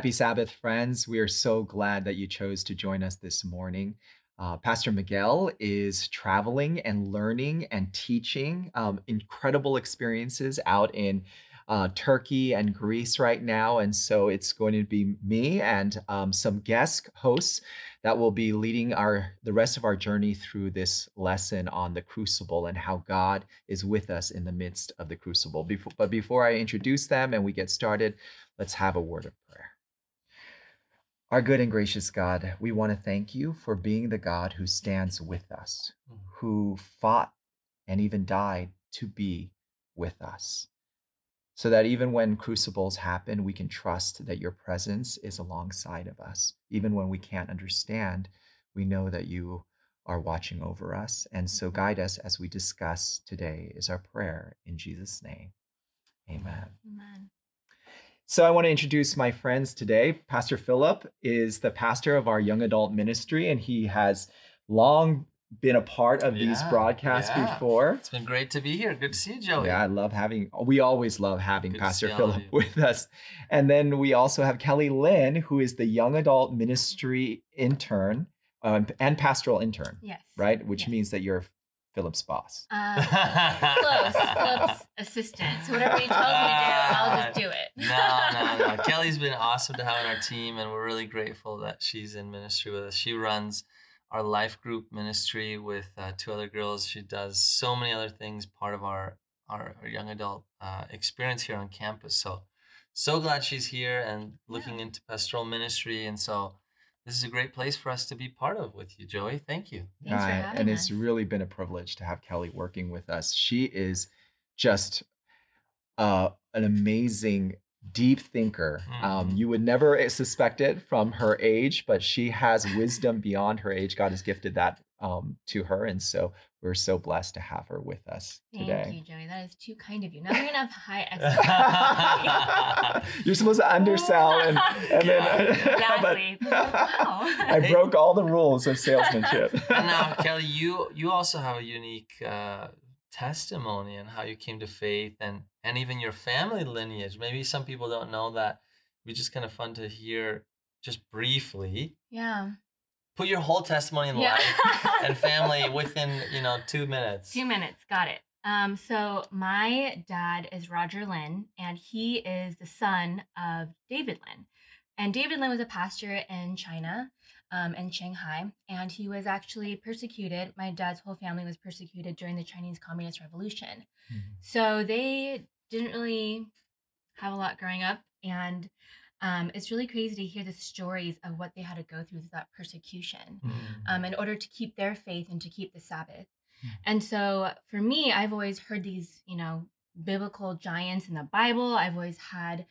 Happy Sabbath, friends. We are so glad that you chose to join us this morning. Uh, Pastor Miguel is traveling and learning and teaching um, incredible experiences out in uh, Turkey and Greece right now. And so it's going to be me and um, some guest hosts that will be leading our the rest of our journey through this lesson on the crucible and how God is with us in the midst of the crucible. But before I introduce them and we get started, let's have a word of. Our good and gracious God, we want to thank you for being the God who stands with us, Mm. who fought and even died to be with us. So that even when crucibles happen, we can trust that your presence is alongside of us. Even when we can't understand, we know that you are watching over us. And so guide us as we discuss today, is our prayer in Jesus' name. Amen. Amen. So I want to introduce my friends today. Pastor Philip is the pastor of our young adult ministry, and he has long been a part of these broadcasts yeah. before. It's been great to be here. Good to see you, Joey. Yeah, I love having. We always love having Good Pastor see all of Philip with us, and then we also have Kelly Lynn, who is the young adult ministry intern um, and pastoral intern, Yes. right? Which Yes. means that you're Philip's boss. Uh, close. Philip's assistant. So whatever you tell me to do, I'll just do it. no, no, no. Kelly's been awesome to have on our team, and we're really grateful that she's in ministry with us. She runs our life group ministry with uh, two other girls. She does so many other things, part of our our, our young adult uh, experience here on campus. So, so glad she's here and looking Yeah. into pastoral ministry. And so, this is a great place for us to be part of with you, Joey. Thank you. Thanks for Right, having and us. it's really been a privilege to have Kelly working with us. She is just uh, an amazing, deep thinker. Um, Mhm. you would never suspect it from her age, but she has wisdom beyond her age. God has gifted that um, to her, and so we're so blessed to have her with us today. Thank today. you, Joey. That is too kind of you. Now we're gonna have high expectations. You're supposed to undersell, and, and then exactly. but wow. I broke all the rules of salesmanship. and now kelly you you also have a unique uh, testimony and how you came to faith and and even your family lineage maybe some people don't know that it'd be just kind of fun to hear just briefly yeah. Put your whole testimony in Yeah. life and family within you know two minutes Two minutes. Got it. Um, so my dad is Roger Lynn, and he is the son of David Lynn. And David Lynn was a pastor in China, um, in Shanghai, and he was actually persecuted. My dad's whole family was persecuted during the Chinese Communist Revolution. So they didn't really have a lot growing up, and um, it's really crazy to hear the stories of what they had to go through with that persecution Mm. um, in order to keep their faith and to keep the Sabbath. Mm. And so for me, I've always heard these, you know, biblical giants in the Bible. I've always had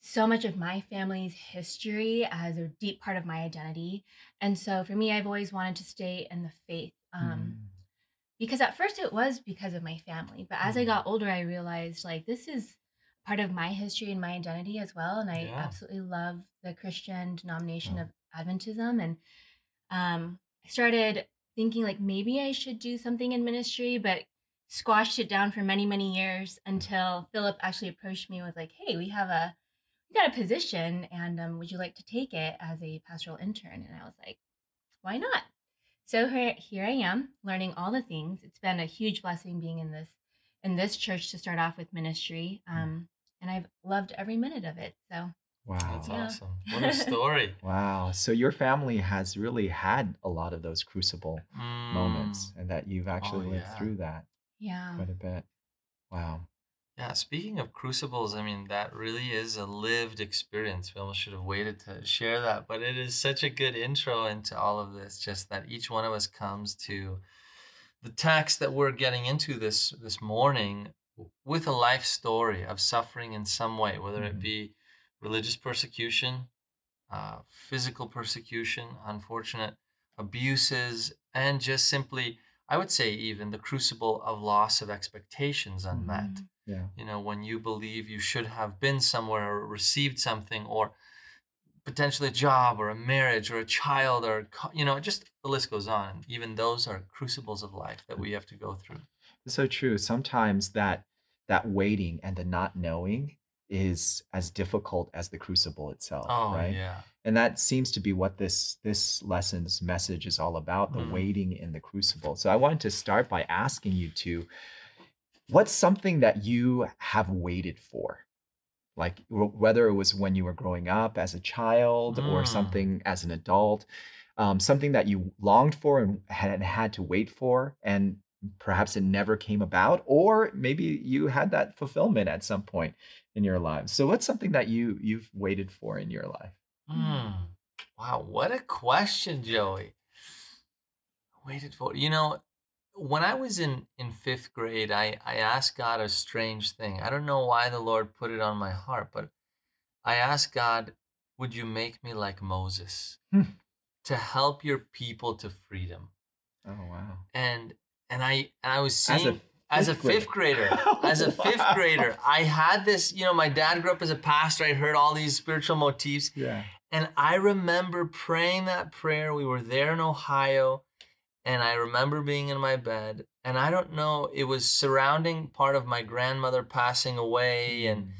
so much of my family's history as a deep part of my identity. And so for me, I've always wanted to stay in the faith. Um, Mm. because at first it was because of my family but as i got older i realized like this is part of my history and my identity as well and i Yeah. absolutely love the christian denomination Wow. of adventism and um, i started thinking like maybe i should do something in ministry but squashed it down for many many years until philip actually approached me was like hey we have a we got a position and um, would you like to take it as a pastoral intern and i was like why not so here, here I am, learning all the things. It's been a huge blessing being in this in this church to start off with ministry, um, and I've loved every minute of it. So Wow. that's Yeah. awesome what a story Wow. So your family has really had a lot of those crucible moments Mm. and that you've actually Oh, lived yeah. through that yeah, quite a bit. Wow. Yeah, speaking of crucibles, I mean, that really is a lived experience. We almost should have waited to share that, but it is such a good intro into all of this, just that each one of us comes to the text that we're getting into this this morning w- with a life story of suffering in some way, whether it be religious persecution, uh, physical persecution, unfortunate abuses, and just simply, I would say, even the crucible of loss of expectations unmet. Mm. Yeah. You know, when you believe you should have been somewhere or received something, or potentially a job or a marriage or a child, or, you know, just the list goes on. Even those are crucibles of life that we have to go through. So true. Sometimes that that waiting and the not knowing is as difficult as the crucible itself, Oh, right? yeah. And that seems to be what this this lesson's message is all about, the Mhm. waiting in the crucible. So I wanted to start by asking you to what's something that you have waited for? Like wh- whether it was when you were growing up as a child or Mm. something as an adult, um, something that you longed for and had had to wait for, and perhaps it never came about, or maybe you had that fulfillment at some point in your life So what's something that you you've waited for in your life? Hmm. Wow, what a question, Joey. Waited for you know, when I was in in fifth grade, I I asked God a strange thing. I don't know why the Lord put it on my heart, but I asked God, "Would you make me like Moses Hmm. to help your people to freedom?" Oh wow. And and I and I was seeing as a fifth grader. fifth grader, as a fifth Wow. grader, I had this. You know, my dad grew up as a pastor. I heard all these spiritual motifs. Yeah. And I remember praying that prayer. We were there in Ohio, and I remember being in my bed. And I don't know, it was surrounding part of my grandmother passing away, and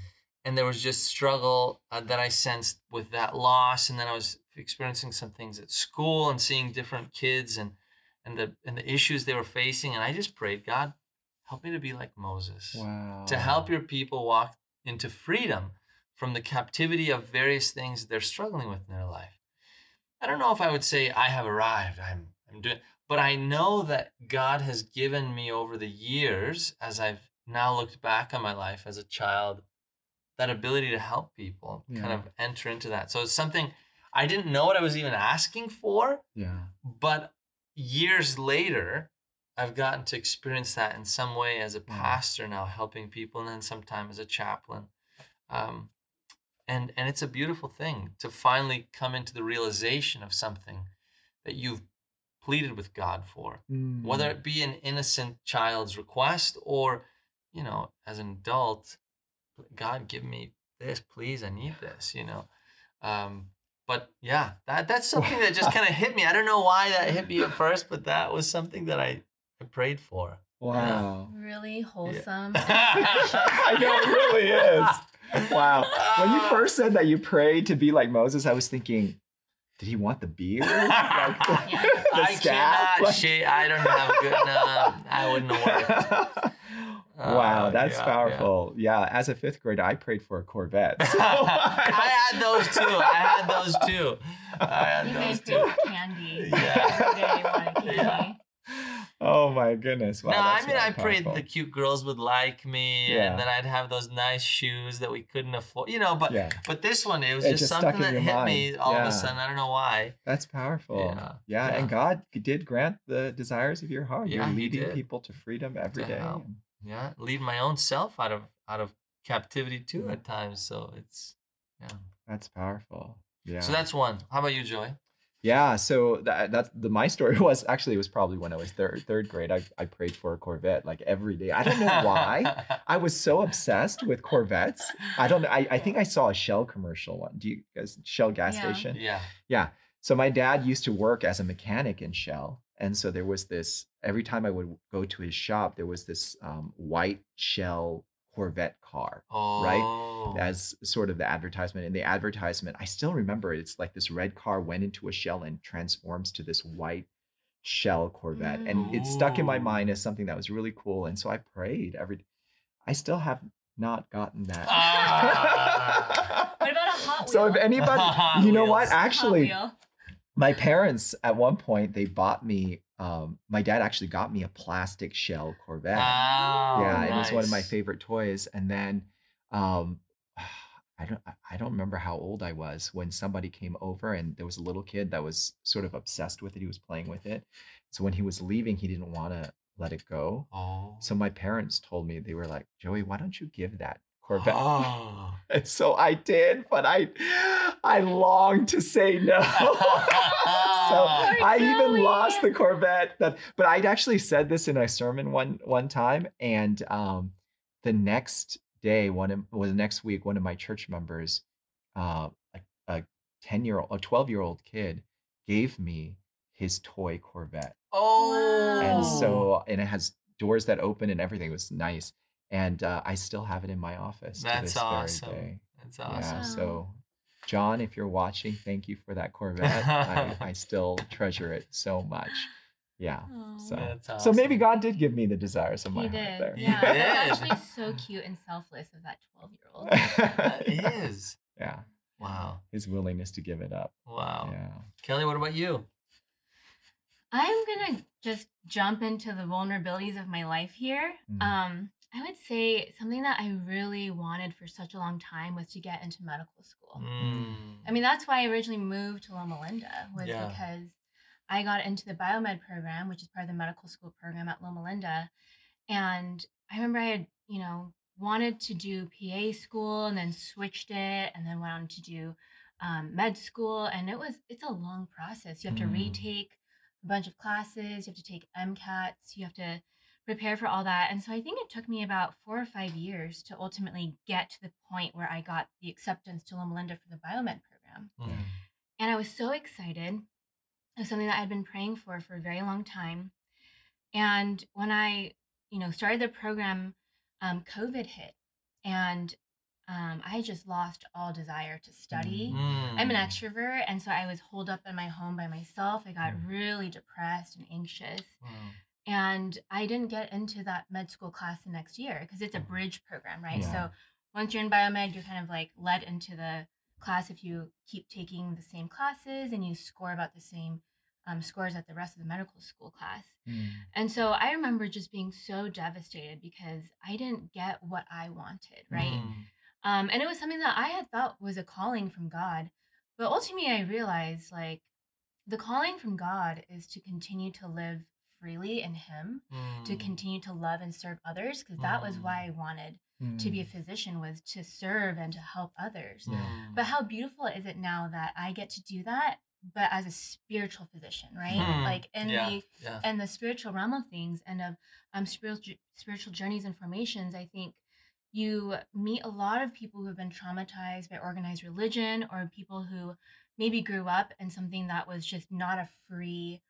and there was just struggle uh, that I sensed with that loss. And then I was experiencing some things at school and seeing different kids and and the and the issues they were facing. And I just prayed, God, help me to be like Moses Wow. to help your people walk into freedom from the captivity of various things they're struggling with in their life. I don't know if I would say I have arrived. I'm I'm doing but I know that God has given me over the years as I've now looked back on my life as a child that ability to help people kind of enter into that. So it's something I didn't know what I was even asking for, Yeah. but years later i've gotten to experience that in some way as a pastor now helping people and then sometime as a chaplain. Um, and and it's a beautiful thing to finally come into the realization of something that you've pleaded with god for whether Mm. it be an innocent child's request or you know as an adult god give me this please i need this you know? Um but yeah that that's something that just kind of hit me i don't know why that hit me at first but that was something that i i prayed for Wow. Really wholesome. I know it really is. Wow. When you first said that you prayed to be like Moses, I was thinking, did he want the beard? Like, Yeah. the i staff? cannot Like- shave i don't have good enough. i wouldn't have worked wow, Uh, that's yeah, yeah. powerful. Yeah. as a fifth grader, I prayed for a Corvette. So I had those too. I had those too. I had you those guys too. candy. Yeah. Every day you want candy. Yeah. Oh my goodness! Wow, no, I mean, really I prayed the cute girls would like me, Yeah. and then I'd have those nice shoes that we couldn't afford, you know. But Yeah, but this one, it was It just, just something that hit mind. me all of a sudden. I don't know why. that's powerful. Yeah, Yeah, and. God did grant the desires of your heart. Yeah, You're leading did. people to freedom every To day. help. Yeah, lead my own self out of out of captivity too at times. So it's yeah. That's powerful. Yeah. So that's one. How about you, Joey? Yeah, so that that's the my story was actually it was probably when I was third third grade. I, I prayed for a Corvette like every day. I don't know why. I was so obsessed with Corvettes. I don't. I, I think I saw a Shell commercial one. Do you guys Shell gas Yeah. station? yeah. Yeah. So my dad used to work as a mechanic in Shell. And so there was this every time I would go to his shop, there was this um, white Shell Corvette car Oh. as sort of the advertisement. And the advertisement, I still remember it. It's like this red car went into a shell and transforms to this white shell Corvette. And it stuck in my mind as something that was really cool. And so I prayed every I still have not gotten that. Ah. What about a Hot Wheel? so if anybody Hot you know what? Wheels. Hot Actually, Wheel. My parents at one point they bought me um my dad actually got me a plastic shell Corvette. Oh, yeah, it was one of my favorite toys. And then um I don't I don't remember how old I was when somebody came over and there was a little kid that was sort of obsessed with it. He was playing with it. So when he was leaving, he didn't want to let it go. Oh. So my parents told me they were like, "Joey, why don't you give that Corvette?" Oh. And so I did, but I I longed to say no. so I even Kelly. lost the Corvette. That, but I'd actually said this in a sermon one one time, and um, the next day, one of, well, the next week, one of my church members, uh, a, a ten year old, a twelve year old kid, gave me his toy Corvette oh. and so and it has doors that open and everything it was nice and uh, i still have it in my office to That's this awesome. very day That's yeah awesome. so john if you're watching thank you for that corvette I, I still treasure it so much yeah Aw. so That's so maybe god did give me the desires of my He heart did. there Yeah. It's did. actually so cute and selfless of that 12 year old. That is. yeah Wow. his willingness to give it up Wow. yeah Kelly, what about you? I'm going to just jump into the vulnerabilities of my life here. Mm. Um, I would say something that I really wanted for such a long time was to get into medical school. Mm. I mean, that's why I originally moved to Loma Linda was Yeah. because I got into the biomed program, which is part of the medical school program at Loma Linda. And I remember I had, you know, wanted to do PA school and then switched it and then went on to do um, med school. And it was, it's a long process. You have to Mm. retake a bunch of classes, you have to take MCATs, you have to prepare for all that. And so I think it took me about four or five years to ultimately get to the point where I got the acceptance to Loma Linda for the biomed program. Mm. And I was so excited. It was something that I'd been praying for for a very long time. And when I, you know, started the program, um, COVID hit, and um, I just lost all desire to study. I'm an Mm. extrovert, and so I was holed up in my home by myself. I got Mm. really depressed and anxious, Mm. And I didn't get into that med school class the next year because it's a Mhm. bridge program, right? Yeah. So once you're in biomed, you're kind of like led into the class if you keep taking the same classes and you score about the same um, scores at the rest of the medical school class. Mm. And so I remember just being so devastated because I didn't get what I wanted, right? Mm. Um, and it was something that I had thought was a calling from God. But ultimately, I realized like the calling from God is to continue to live freely in Him, to Mm. continue to love and serve others, because that was Mm. why I wanted to be a Mm. physician was to serve and to help others. Mm. But how beautiful is it now that I get to do that, but as a spiritual physician, right? Hmm. Like in yeah. the yeah. and the spiritual realm of things and of um spiritual spiritual journeys and formations, I think you meet a lot of people who have been traumatized by organized religion or people who maybe grew up in something that was just not a free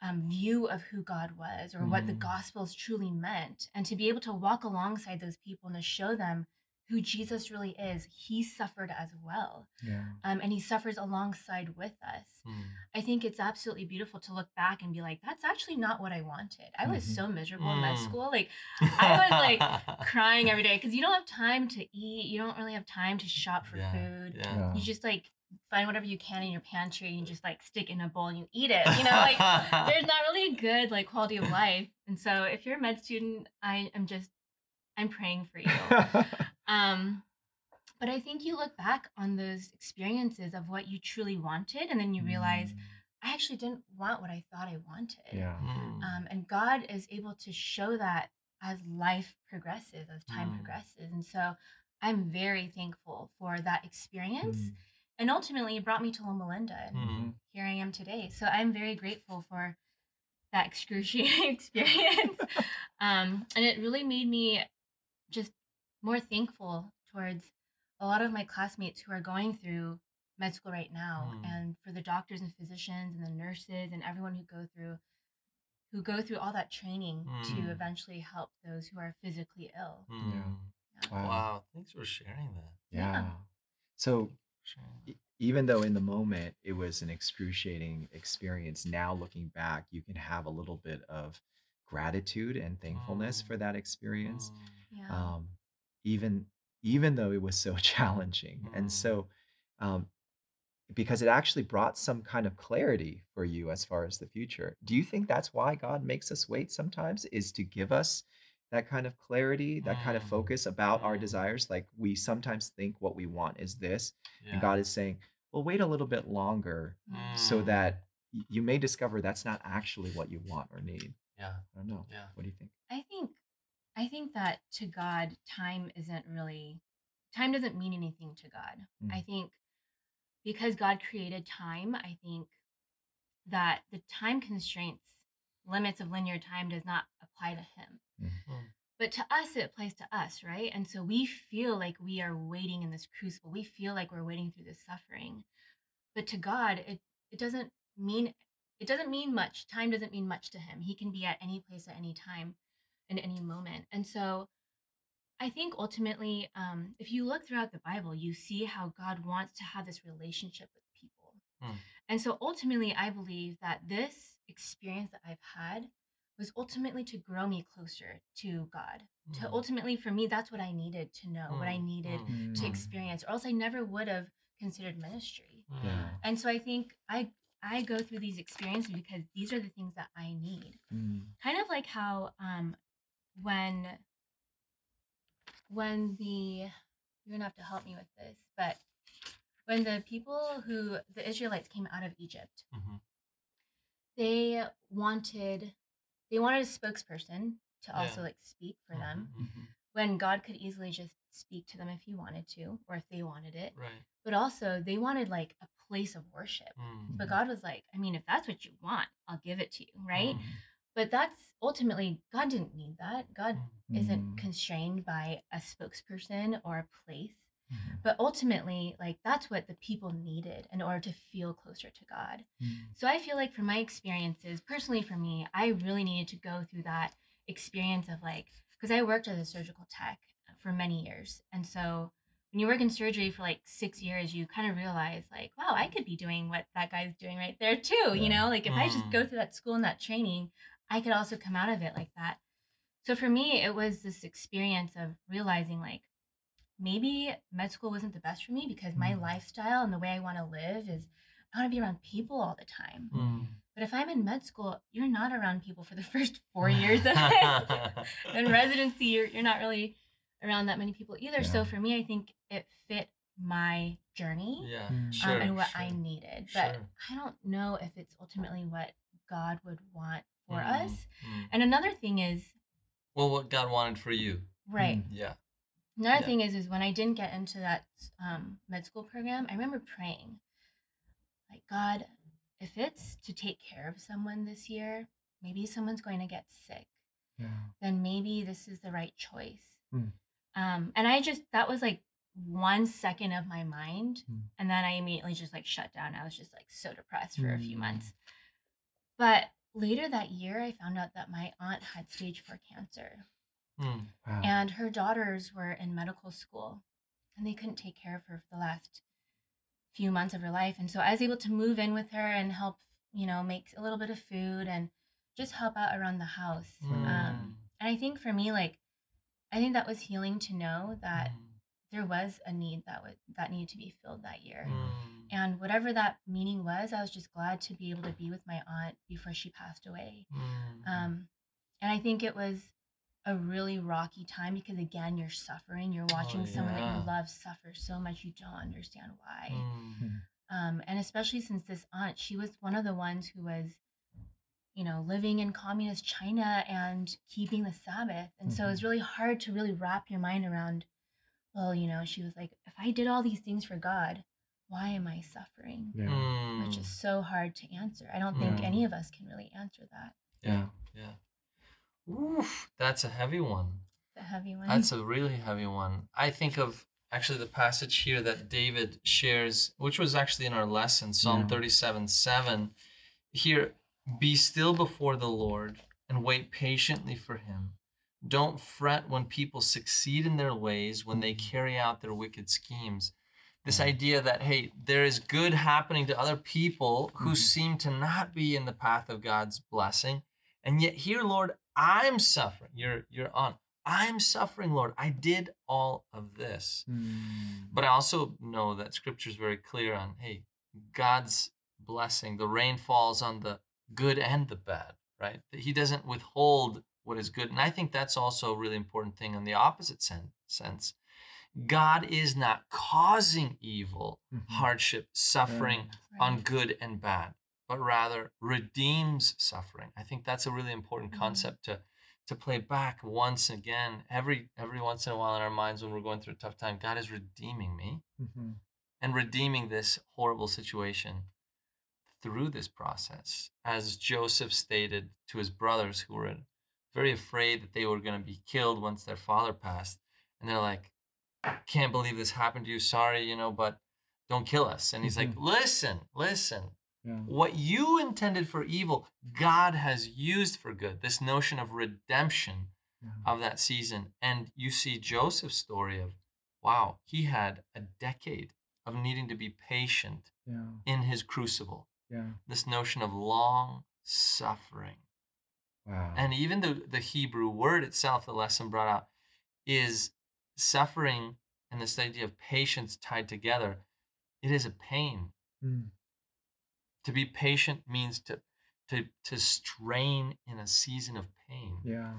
um, view of who God was or what the Mm. Gospels truly meant. And to be able to walk alongside those people and to show them who Jesus really is, he suffered as well. yeah Um, and he suffers alongside with us. Mm. I think it's absolutely beautiful to look back and be like, that's actually not what I wanted. I was Mhm. so miserable in med Mm. school. Like, I was like crying every day because you don't have time to eat. You don't really have time to shop for Yeah, food. Yeah. You just like find whatever you can in your pantry and you just like stick in a bowl and you eat it. You know, like there's not really a good like quality of life. And so if you're a med student, I am just I'm praying for you. Um, but I think you look back on those experiences of what you truly wanted, and then you realize Mm. I actually didn't want what I thought I wanted. yeah Mm. Um, and God is able to show that as life progresses, as time Mm. progresses. And so I'm very thankful for that experience. And ultimately, it brought me to Loma Linda. And Mm. here I am today. So I'm very grateful for that excruciating experience. um, and it really made me just more thankful towards a lot of my classmates who are going through med school right now Mm. and for the doctors and physicians and the nurses and everyone who go through who go through all that training Mm. to eventually help those who are physically ill. Mm. Yeah. Wow. Wow. Thanks for sharing that. yeah Yeah. so Sharing that. Even though in the moment it was an excruciating experience now looking back you can have a little bit of gratitude and thankfulness Mm. for that experience Mm. Yeah. um, even even though it was so challenging Mm. and so um, because it actually brought some kind of clarity for you as far as the future do you think that's why god makes us wait sometimes is to give us that kind of clarity that kind of Mm. focus about our desires like we sometimes think what we want is this Yeah. and God is saying, well, wait a little bit longer so Mm. that y- you may discover that's not actually what you want or need. Yeah. I don't know. Yeah. What do you think? I think I think that to God time isn't really time doesn't mean anything to God. Mm. I think because God created time, I think that the time constraints, limits of linear time does not apply to him. Mm. But to us, it applies to us, right? And so we feel like we are waiting in this crucible. We feel like we're waiting through this suffering. But to God, it, it doesn't mean it doesn't mean much. Time doesn't mean much to him. He can be at any place at any time in any moment. And so I think ultimately, um, if you look throughout the Bible, you see how God wants to have this relationship with people. Hmm. And so ultimately, I believe that this experience that I've had was ultimately to grow me closer to God. To Mm. ultimately, for me, that's what I needed to know, what I Mm, needed mm, to Mm. experience, or else I never would have considered ministry. mm. Yeah. And so I think I I go through these experiences because these are the things that I need Mm. kind of like how um when when the you're gonna have to help me with this but when the people who the israelites came out of egypt Mhm. they wanted they wanted a spokesperson to Yeah. also like speak for them Mhm, mhm. when god could easily just speak to them if he wanted to or if they wanted it Right. but also they wanted like a place of worship Mm. but god was like i mean if that's what you want i'll give it to you right Mm. but that's ultimately god didn't need that god isn't Mm. constrained by a spokesperson or a place Mhm. but ultimately like that's what the people needed in order to feel closer to god Mm. so i feel like from my experiences personally for me i really needed to go through that experience of like because i worked as a surgical tech for many years and so when you work in surgery for like six years you kind of realize like wow i could be doing what that guy's doing right there too Yeah. you know like if i just Mm. go through that school and that training i could also come out of it like that so for me it was this experience of realizing like maybe med school wasn't the best for me because my Mm. lifestyle and the way i want to live is i want to be around people all the time Mm. but if i'm in med school you're not around people for the first four years of it in residency you're, you're not really around that many people either so for me i think it fit my journey yeah. Mm. Sure. um, and what i needed but Sure. i don't know if it's ultimately what god would want for Mm, us mm. and another thing is Well, what God wanted for you. right Mm. Yeah. Another Yeah. thing is, is when I didn't get into that um, med school program, I remember praying, like God, if it's to take care of someone this year, maybe someone's going to get sick, Yeah. then maybe this is the right choice. Hmm. Um, and I just that was like one second of my mind, Hmm. and then I immediately just like shut down. I was just like so depressed for a few Hmm. months. But later that year, I found out that my aunt had stage four cancer Mm. Wow. and her daughters were in medical school and they couldn't take care of her for the last few months of her life and so i was able to move in with her and help you know make a little bit of food and just help out around the house Mm. um, and i think for me like i think that was healing to know that Mm. there was a need that was that needed to be filled that year Mm. and whatever that meaning was i was just glad to be able to be with my aunt before she passed away Mm. um, and I think it was a really rocky time because again, you're suffering. You're watching someone that Oh, you love suffer so much you don't understand why. Mm. Um, and especially since this aunt, she was one of the ones who was, you know, living in communist China and keeping the Sabbath. And so it was really hard to really wrap your mind around. Well, you know, she was like, if I did all these things for God, why am I suffering? Yeah. Mm. Which is so hard to answer. I don't think Yeah. any of us can really answer that. yeah. Yeah. Oof, that's a heavy one. The heavy one. That's a really heavy one. I think of actually the passage here that David shares, which was actually in our lesson, Psalm Yeah. 37 7. Here, be still before the Lord and wait patiently for him. Don't fret when people succeed in their ways, when they carry out their wicked schemes. This idea that, hey, there is good happening to other people who Mhm. seem to not be in the path of God's blessing. And yet, here, Lord, I'm suffering. You're, you're on. I'm suffering, Lord. I did all of this. Mm. But I also know that scripture is very clear on hey, God's blessing, the rain falls on the good and the bad, right? That He doesn't withhold what is good. And I think that's also a really important thing on the opposite sen- sense. God is not causing evil, Mhm. hardship, suffering Right. on good and bad, but rather redeems suffering. I think that's a really important Mhm. concept to to play back once again every every once in a while in our minds when we're going through a tough time god is redeeming me Mhm. and redeeming this horrible situation through this process as joseph stated to his brothers who were very afraid that they were going to be killed once their father passed and they're like can't believe this happened to you sorry you know but don't kill us and he's like listen listen Yeah. what you intended for evil, God has used for good. This notion of redemption Yeah. of that season. And you see Joseph's story of, wow, he had a decade of needing to be patient Yeah. in his crucible. Yeah. This notion of long suffering. Wow. And even the, the Hebrew word itself, the lesson brought out, is suffering and this idea of patience tied together. It is a pain Mm. To be patient means to to to strain in a season of pain Yeah.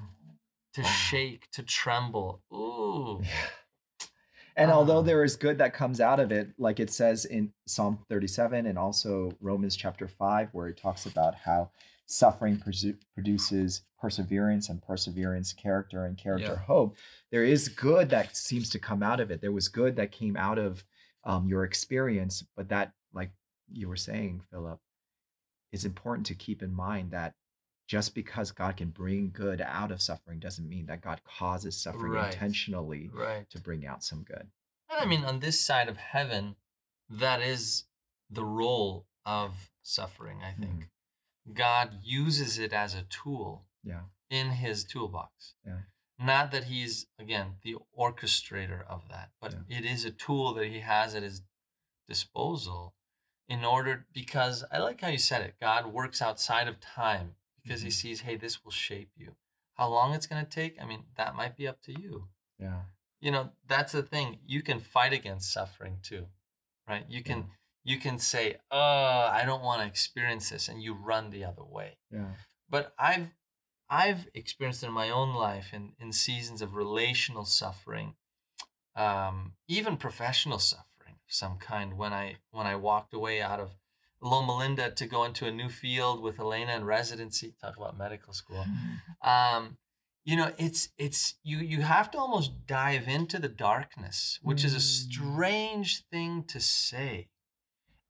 to Wow. shake to tremble ooh Yeah. And although Ah. there is good that comes out of it, like it says in Psalm 37 and also Romans chapter 5, where it talks about how suffering produces perseverance and perseverance, character and character, Yeah. hope, there is good that seems to come out of it. There was good that came out of um, your experience, but that, you were saying, Philip, it's important to keep in mind that just because God can bring good out of suffering doesn't mean that God causes suffering Right. intentionally right to bring out some good. and i mean on this side of heaven that is the role of suffering i think Mm-hmm. god uses it as a tool Yeah. in his toolbox Yeah. not that he's again the orchestrator of that but Yeah. it is a tool that he has at his disposal in order because i like how you said it god works outside of time because he Mhm. sees hey this will shape you. How long it's going to take? I mean that might be up to you. Yeah. you know that's the thing you can fight against suffering too right? You can you can say oh i don't want to experience this and you run the other way. Yeah. but I've I've experienced in my own life in, in seasons of relational suffering, um, even professional suffering some kind when I when I walked away out of Loma Linda to go into a new field with Elena in residency, talk about medical school. Um, you know, it's it's you you have to almost dive into the darkness, which is a Mm. strange thing to say,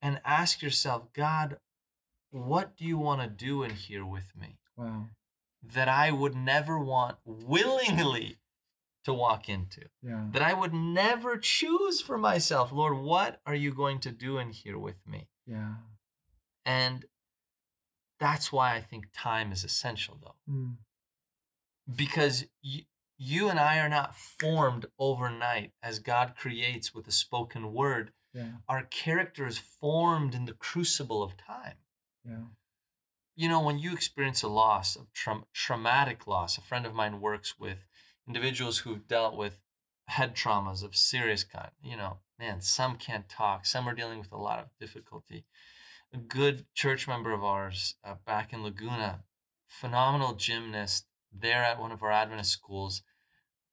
and ask yourself, God, what do you want to do in here with me? Wow. that I would never want willingly to walk into, Yeah. that I would never choose for myself. Lord, what are you going to do in here with me? Yeah. And that's why I think time is essential, though, Mm. because you, you and I are not formed overnight as God creates with a spoken word. Yeah. Our character is formed in the crucible of time. Yeah. you know, when you experience a loss, a tra- traumatic loss, a friend of mine works with individuals who've dealt with head traumas of serious kind. You know, man, some can't talk, some are dealing with a lot of difficulty. A good church member of ours uh, back in Laguna, phenomenal gymnast, there at one of our Adventist schools,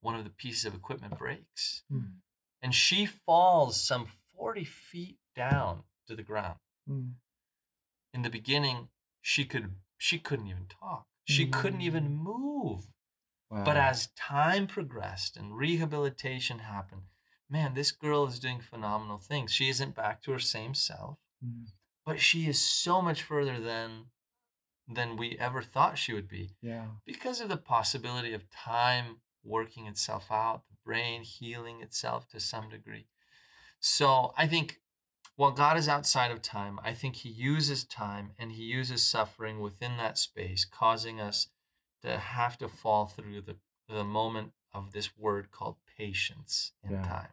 one of the pieces of equipment breaks. Mm. And she falls some 40 feet down to the ground Mm. in the beginning she could she couldn't even talk she couldn't even move Wow. but as time progressed and rehabilitation happened man this girl is doing phenomenal things she isn't back to her same self Mm. but she is so much further than than we ever thought she would be Yeah. because of the possibility of time working itself out the brain healing itself to some degree so i think while God is outside of time, I think He uses time and He uses suffering within that space, causing us to have to fall through the, the moment of this word called patience in Yeah. time.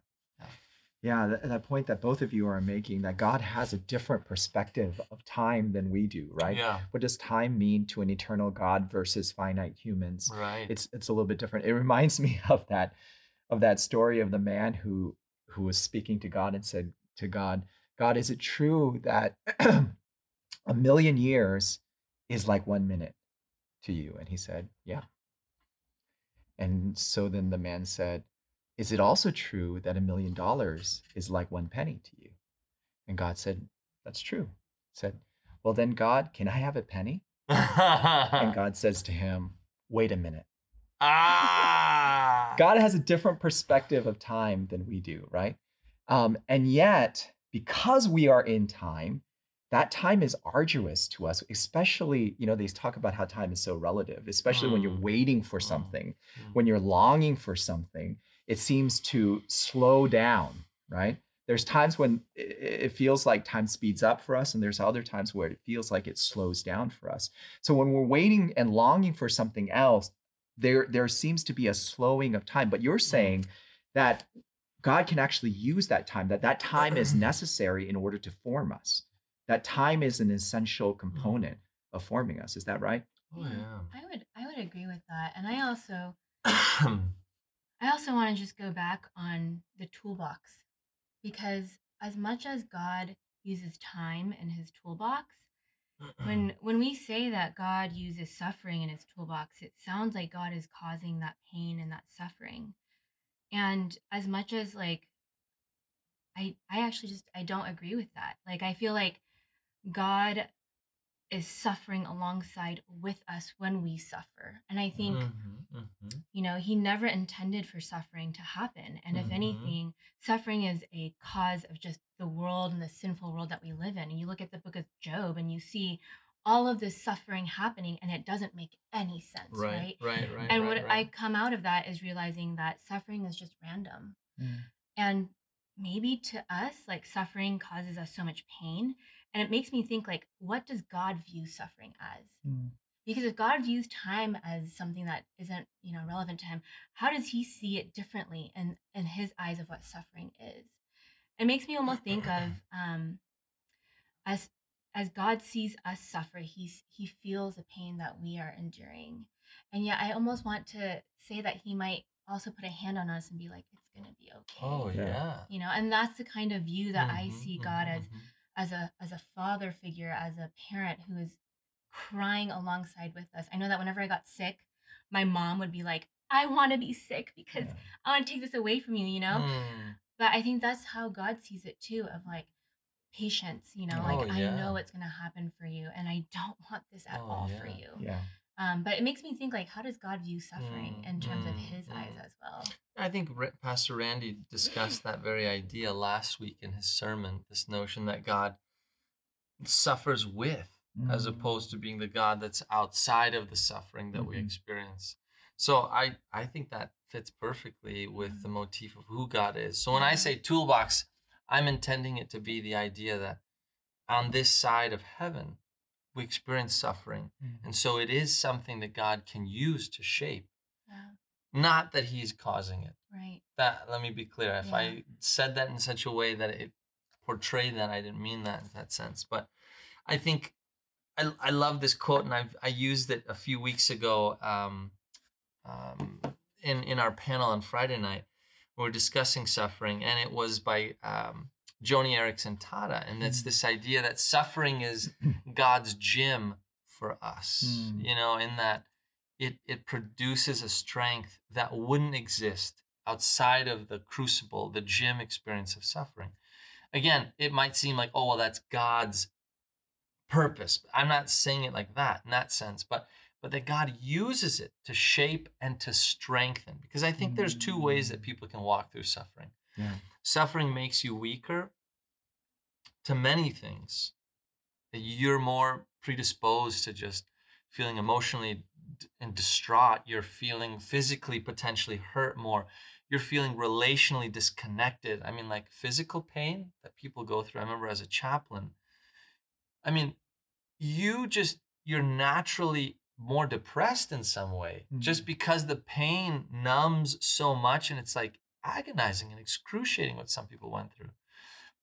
Yeah, that, that point that both of you are making that God has a different perspective of time than we do, right? Yeah, What does time mean to an eternal God versus finite humans? right. It's it's a little bit different. It reminds me of that of that story of the man who who was speaking to God and said to God, God, is it true that a million years is like one minute to you? And he said, Yeah. And so then the man said, Is it also true that a million dollars is like one penny to you? And God said, That's true. He said, Well, then, God, can I have a penny? And God says to him, Wait a minute. Ah. God has a different perspective of time than we do, right? Um, and yet, because we are in time, that time is arduous to us, especially, you know, they talk about how time is so relative, especially when you're Mm. waiting for Mm. something, Mm. when you're longing for something, it seems to slow down, right? There's times when it feels like time speeds up for us, and there's other times where it feels like it slows down for us. So when we're waiting and longing for something else, there there seems to be a slowing of time. But you're saying that God can actually use that time, that that time is necessary in order to form us. That time is an essential mm-hmm. component of forming us. Is that right? Oh yeah. I would I would agree with that. And I also I also want to just go back on the toolbox because as much as God uses time in his toolbox, when when we say that God uses suffering in his toolbox, it sounds like God is causing that pain and that suffering. And as much as like I I actually just I don't agree with that. Like I feel like God is suffering alongside with us when we suffer. And I think Mhm, mhm. you know, he never intended for suffering to happen. And if Mhm. anything, suffering is a cause of just the world and the sinful world that we live in. And you look at the book of Job and you see all of this suffering happening and it doesn't make any sense, right? Right, right, right. and right, what I come out of that is realizing that suffering is just random. And maybe to us, like suffering causes us so much pain. And it makes me think, like, what does God view suffering as? Because if God views time as something that isn't, you know, relevant to him, how does he see it differently in, in his eyes of what suffering is? It makes me almost think of um as as God sees us suffer, he's he feels the pain that we are enduring. And yet I almost want to say that he might also put a hand on us and be like, it's gonna be okay. Oh Yeah. You know, and that's the kind of view that I Mhm, see God mhm, as. As a as a father figure, as a parent who is crying alongside with us. I know that whenever I got sick, my mom would be like, I want to be sick because Yeah. I want to take this away from you, you know? Mm. But I think that's how God sees it too of like patience, you know, like Oh, I know what's going to happen for you and I don't want this at Oh, all for you. Yeah. Um, but it makes me think like, how does God view suffering Mm, in terms of mm, his eyes mm. as well? I think Ra- Pastor Randy discussed that very idea last week in his sermon. This notion that God suffers with, as Mm. opposed to being the God that's outside of the suffering that we Mhm. experience. So I I think that fits perfectly with the motif of who God is. So when I say toolbox, I'm intending it to be the idea that on this side of heaven we experience suffering, Mm. and so it is something that God can use to shape, Yeah, not that He's causing it. Right. that let me be clear. If Yeah. i said that in such a way that it portrayed that i didn't mean that in that sense. But i think i, I love this quote and I've, i used it a few weeks ago um, um, in, in our panel on friday night. We were discussing suffering and it was by um, joni eareckson tada and it's Mm. this idea that suffering is god's gym for us Mm. you know in that it it produces a strength that wouldn't exist outside of the crucible, the gym experience of suffering. Again, it might seem like, oh well, that's God's purpose. I'm not saying it like that in that sense, but but that God uses it to shape and to strengthen. Because I think there's two ways that Mm. people can walk through suffering. Yeah. Suffering makes you weaker to many things. You're more predisposed to just feeling emotionally and distraught. You're feeling physically potentially hurt more. You're feeling relationally disconnected. I mean, like physical pain that people go through. I remember as a chaplain, I mean, you just, you're naturally more depressed in some way just Mhm. because the pain numbs so much and it's like agonizing and excruciating what some people went through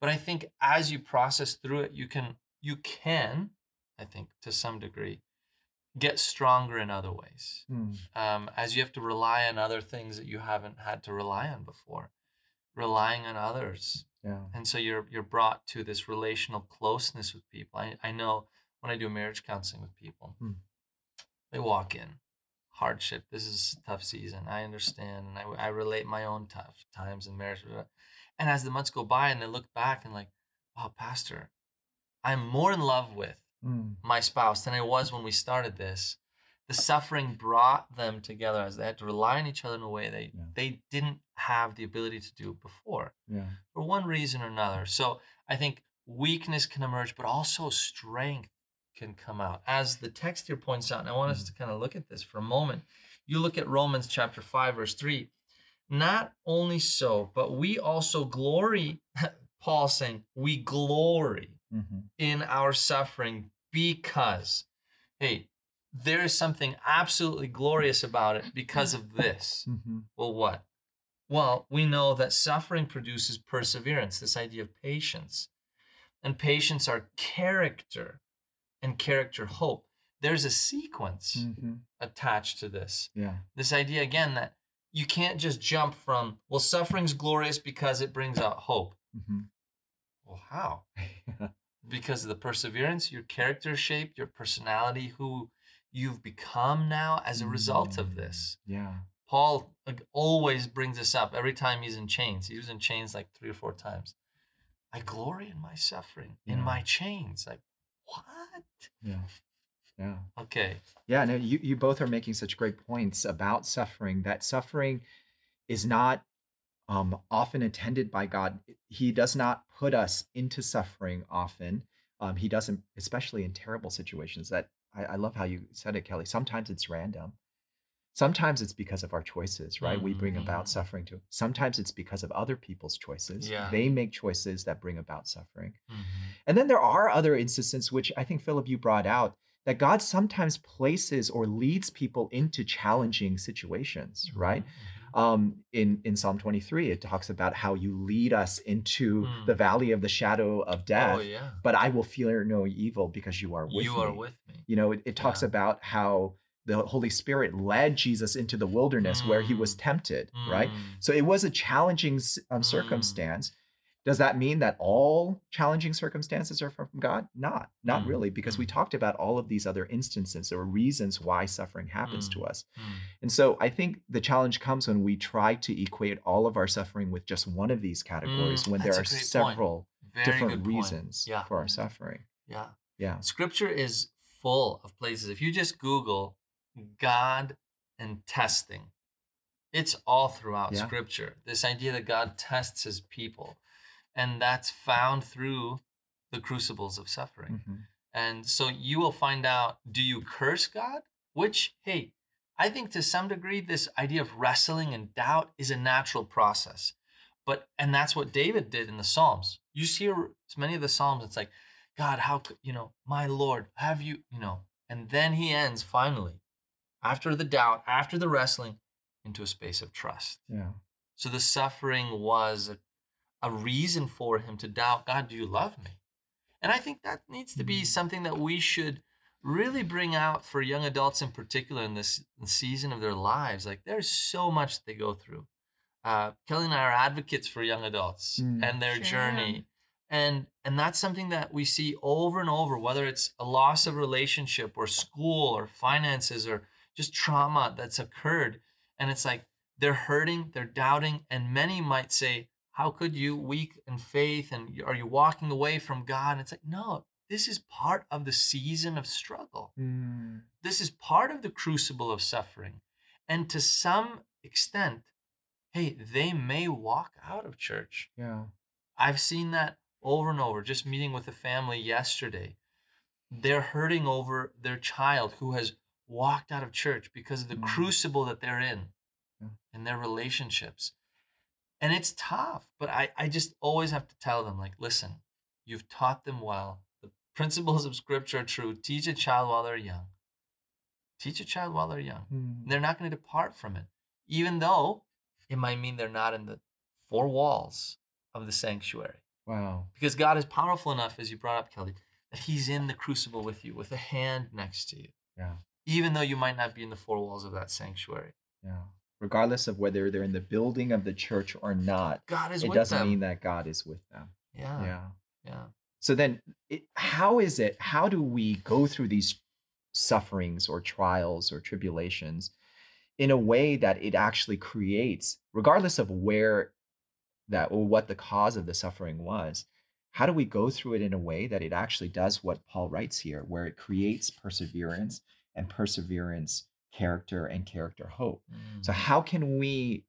but i think as you process through it you can you can i think to some degree get stronger in other ways Mm. um, as you have to rely on other things that you haven't had to rely on before relying on others Yeah. and so you're you're brought to this relational closeness with people i, I know when i do marriage counseling with people Hmm. they walk in hardship this is a tough season i understand and I, I relate my own tough times in marriage and as the months go by and they look back and like wow pastor i'm more in love with Mm. my spouse than i was when we started this the suffering brought them together as they had to rely on each other in a way they Yeah. they didn't have the ability to do before Yeah. for one reason or another. So I think weakness can emerge, but also strength can come out. As the text here points out, and I want us to kind of look at this for a moment. You look at Romans chapter 5, verse 3. Not only so, but we also glory, Paul saying, we glory Mhm. in our suffering because, hey, there is something absolutely glorious about it because of this. Mhm. Well, what? Well, we know that suffering produces perseverance, this idea of patience. And patience are character, and character hope. There's a sequence Mhm. attached to this. Yeah. This idea, again, that you can't just jump from, well, suffering's glorious because it brings out hope. Mhm. Well, how? Because of the perseverance, your character shape, your personality, who you've become now as a result of this. Yeah. Paul like, always brings this up every time he's in chains. He was in chains like three or four times. I glory in my suffering, in my chains. Like, what? Yeah. Yeah. Okay. Yeah, no, you, you both are making such great points about suffering. That suffering is not um, often intended by God. He does not put us into suffering often. Um, he doesn't, especially in terrible situations. That I, I love how you said it, Kelly. Sometimes it's random. Sometimes it's because of our choices, right? We bring about Mhm. suffering to. Sometimes it's because of other people's choices. Yeah. They make choices that bring about suffering. Mhm. And then there are other instances, which I think Philip, you brought out, that God sometimes places or leads people into challenging situations, right? Mhm. Um, in, in Psalm 23, it talks about how you lead us into Mm. the valley of the shadow of death, Oh, yeah. but I will fear no evil because you are with You me. are with me. You know, it, it talks Yeah. about how the Holy Spirit led Jesus into the wilderness where he was Mm. tempted, right? Mm. So it was a challenging um, Mm. circumstance. Does that mean that all challenging circumstances are from God? Not, not Mm, really, because we mm. talked about all of these other instances or reasons why suffering happens to Mm, us. Mm. And so I think the challenge comes when we try to equate all of our suffering with just one of these categories Mm, when there are a great point. several different reasons Yeah. for our suffering. Yeah. Yeah. Scripture is full of places. If you just Google God and testing, it's all throughout Yeah. Scripture. This idea that God tests his people. And that's found through the crucibles of suffering. Mhm. And so you will find out do you curse God? Which, hey, I think to some degree, this idea of wrestling and doubt is a natural process. But, and that's what David did in the Psalms. You see many of the Psalms, it's like, God, how could, you know, my Lord, have you, you know, and then he ends finally, after the doubt, after the wrestling, into a space of trust. Yeah. So the suffering was a, a reason for him to doubt God, do you love me? And I think that needs to be Mhm. something that we should really bring out for young adults in particular in this season of their lives. Like there's so much that they go through. Uh, Kelly and I are advocates for young adults Mm. and their Sure. journey. And and that's something that we see over and over, whether it's a loss of relationship or school or finances or just trauma that's occurred. And it's like they're hurting, they're doubting, and many might say, How could you, weak in faith, and are you walking away from God? And it's like, no, this is part of the season of struggle. Mm. This is part of the crucible of suffering. And to some extent, hey, they may walk out of church. Yeah. I've seen that over and over, just meeting with a family yesterday. They're hurting over their child who has walked out of church because of the Mm. crucible that they're in Yeah. in their relationships. And it's tough, but I, I just always have to tell them, like, listen, you've taught them well. The principles of scripture are true. Teach a child while they're young. Teach a child while they're young. Mm. They're not going to depart from it, even though it might mean they're not in the four walls of the sanctuary. Wow. Because God is powerful enough, as you brought up, Kelly, that He's in the crucible with you, with a hand next to you. Yeah. Even though you might not be in the four walls of that sanctuary. Yeah. Regardless of whether they're in the building of the church or not, God is it doesn't them. mean that God is with them. yeah, yeah. yeah. So then, it, how is it? How do we go through these sufferings or trials or tribulations in a way that it actually creates, regardless of where that or what the cause of the suffering was? How do we go through it in a way that it actually does what Paul writes here, where it creates perseverance, and perseverance, character, and character hope. So, Mm. how can we?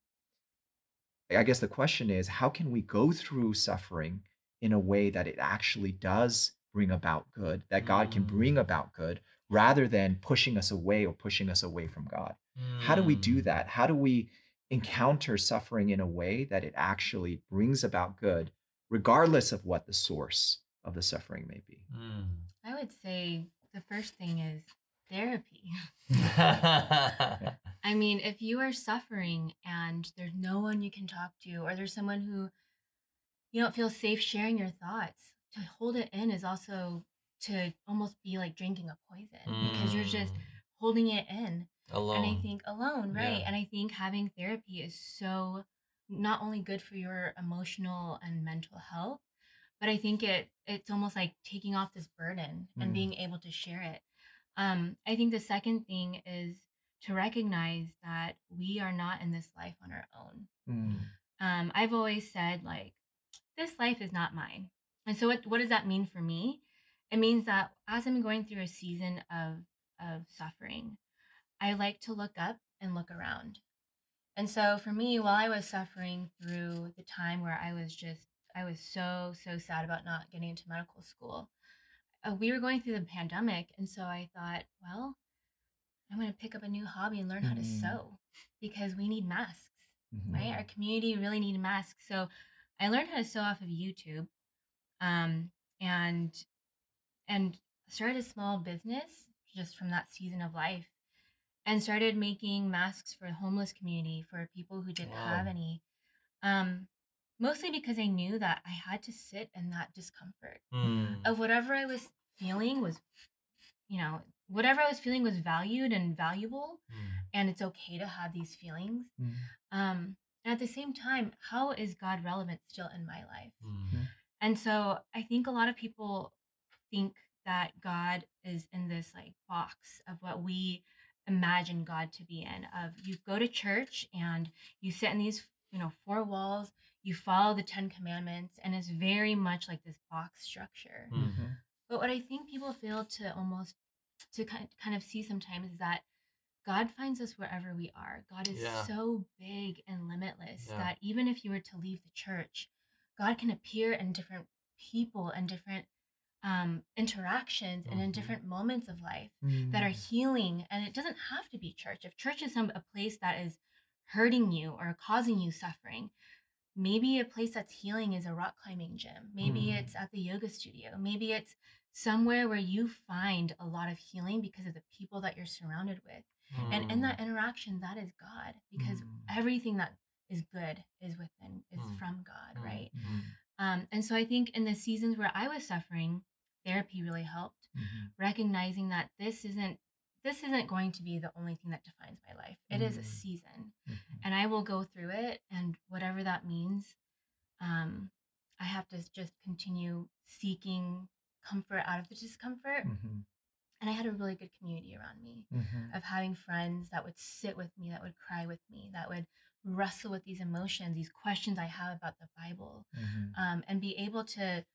I guess the question is, how can we go through suffering in a way that it actually does bring about good, that God can bring Mm. about good, rather than pushing us away or pushing us away from God? How do we do Mm. that? How do we encounter suffering in a way that it actually brings about good, regardless of what the source of the suffering may be? Mm. I would say the first thing is therapy. I mean, if you are suffering and there's no one you can talk to, or there's someone who you don't feel safe sharing your thoughts, to hold it in is also to almost be like drinking a poison because you're just Mm. holding it in. alone. And I think alone, right? Yeah. And I think having therapy is so not only good for your emotional and mental health, but I think it it's almost like taking off this burden and Mm. being able to share it. Um, I think the second thing is to recognize that we are not in this life on our own. Mm, Um, I've always said like this life is not mine. And so what what does that mean for me? It means that as I'm going through a season of of suffering, I like to look up and look around. And so for me, while I was suffering through the time where I was just I was so so sad about not getting into medical school. Uh, we were going through the pandemic, and so I thought, well, I'm going to pick up a new hobby and learn how to Mm. sew because we need masks mhm. right? Our community really need masks. So I learned how to sew off of YouTube, um, and and started a small business just from that season of life, and started making masks for the homeless community for people who didn't have any. Um, mostly because I knew that I had to sit in that discomfort Mm. of whatever I was feeling was, you know, whatever I was feeling was valued and valuable, Mm. and it's okay to have these feelings. Mm. Um, and at the same time, how is God relevant still in my life? Mm. And so I think a lot of people think that God is in this like box of what we imagine God to be in. Of you go to church and you sit in these, you know, four walls, you follow the Ten Commandments, and it's very much like this box structure. Mm. Mhm. But what I think people fail to almost to kind kind of see sometimes is that God finds us wherever we are. God is Yeah. so big and limitless Yeah. that even if you were to leave the church, God can appear in different people and different um, interactions and in Mhm. different moments of life that are Mm. healing. And it doesn't have to be church. If church is some a place that is hurting you or causing you suffering, maybe a place that's healing is a rock climbing gym. Maybe Mm. it's at the yoga studio. Maybe it's somewhere where you find a lot of healing because of the people that you're surrounded with. And in that Mm. interaction, that is God because Mm. everything that is good is within, is Mm. from God, Mm. right? Mm. Um, and so I think in the seasons where I was suffering, therapy really helped Mhm. recognizing that this isn't this isn't going to be the only thing that defines my life. It is a Mm. season, Mhm. and I will go through it, and whatever that means, um, I have to just continue seeking comfort out of the discomfort. Mhm. And I had a really good community around me Mhm. of having friends that would sit with me, that would cry with me, that would wrestle with these emotions, these questions I have about the Bible, Mhm. um, and be able to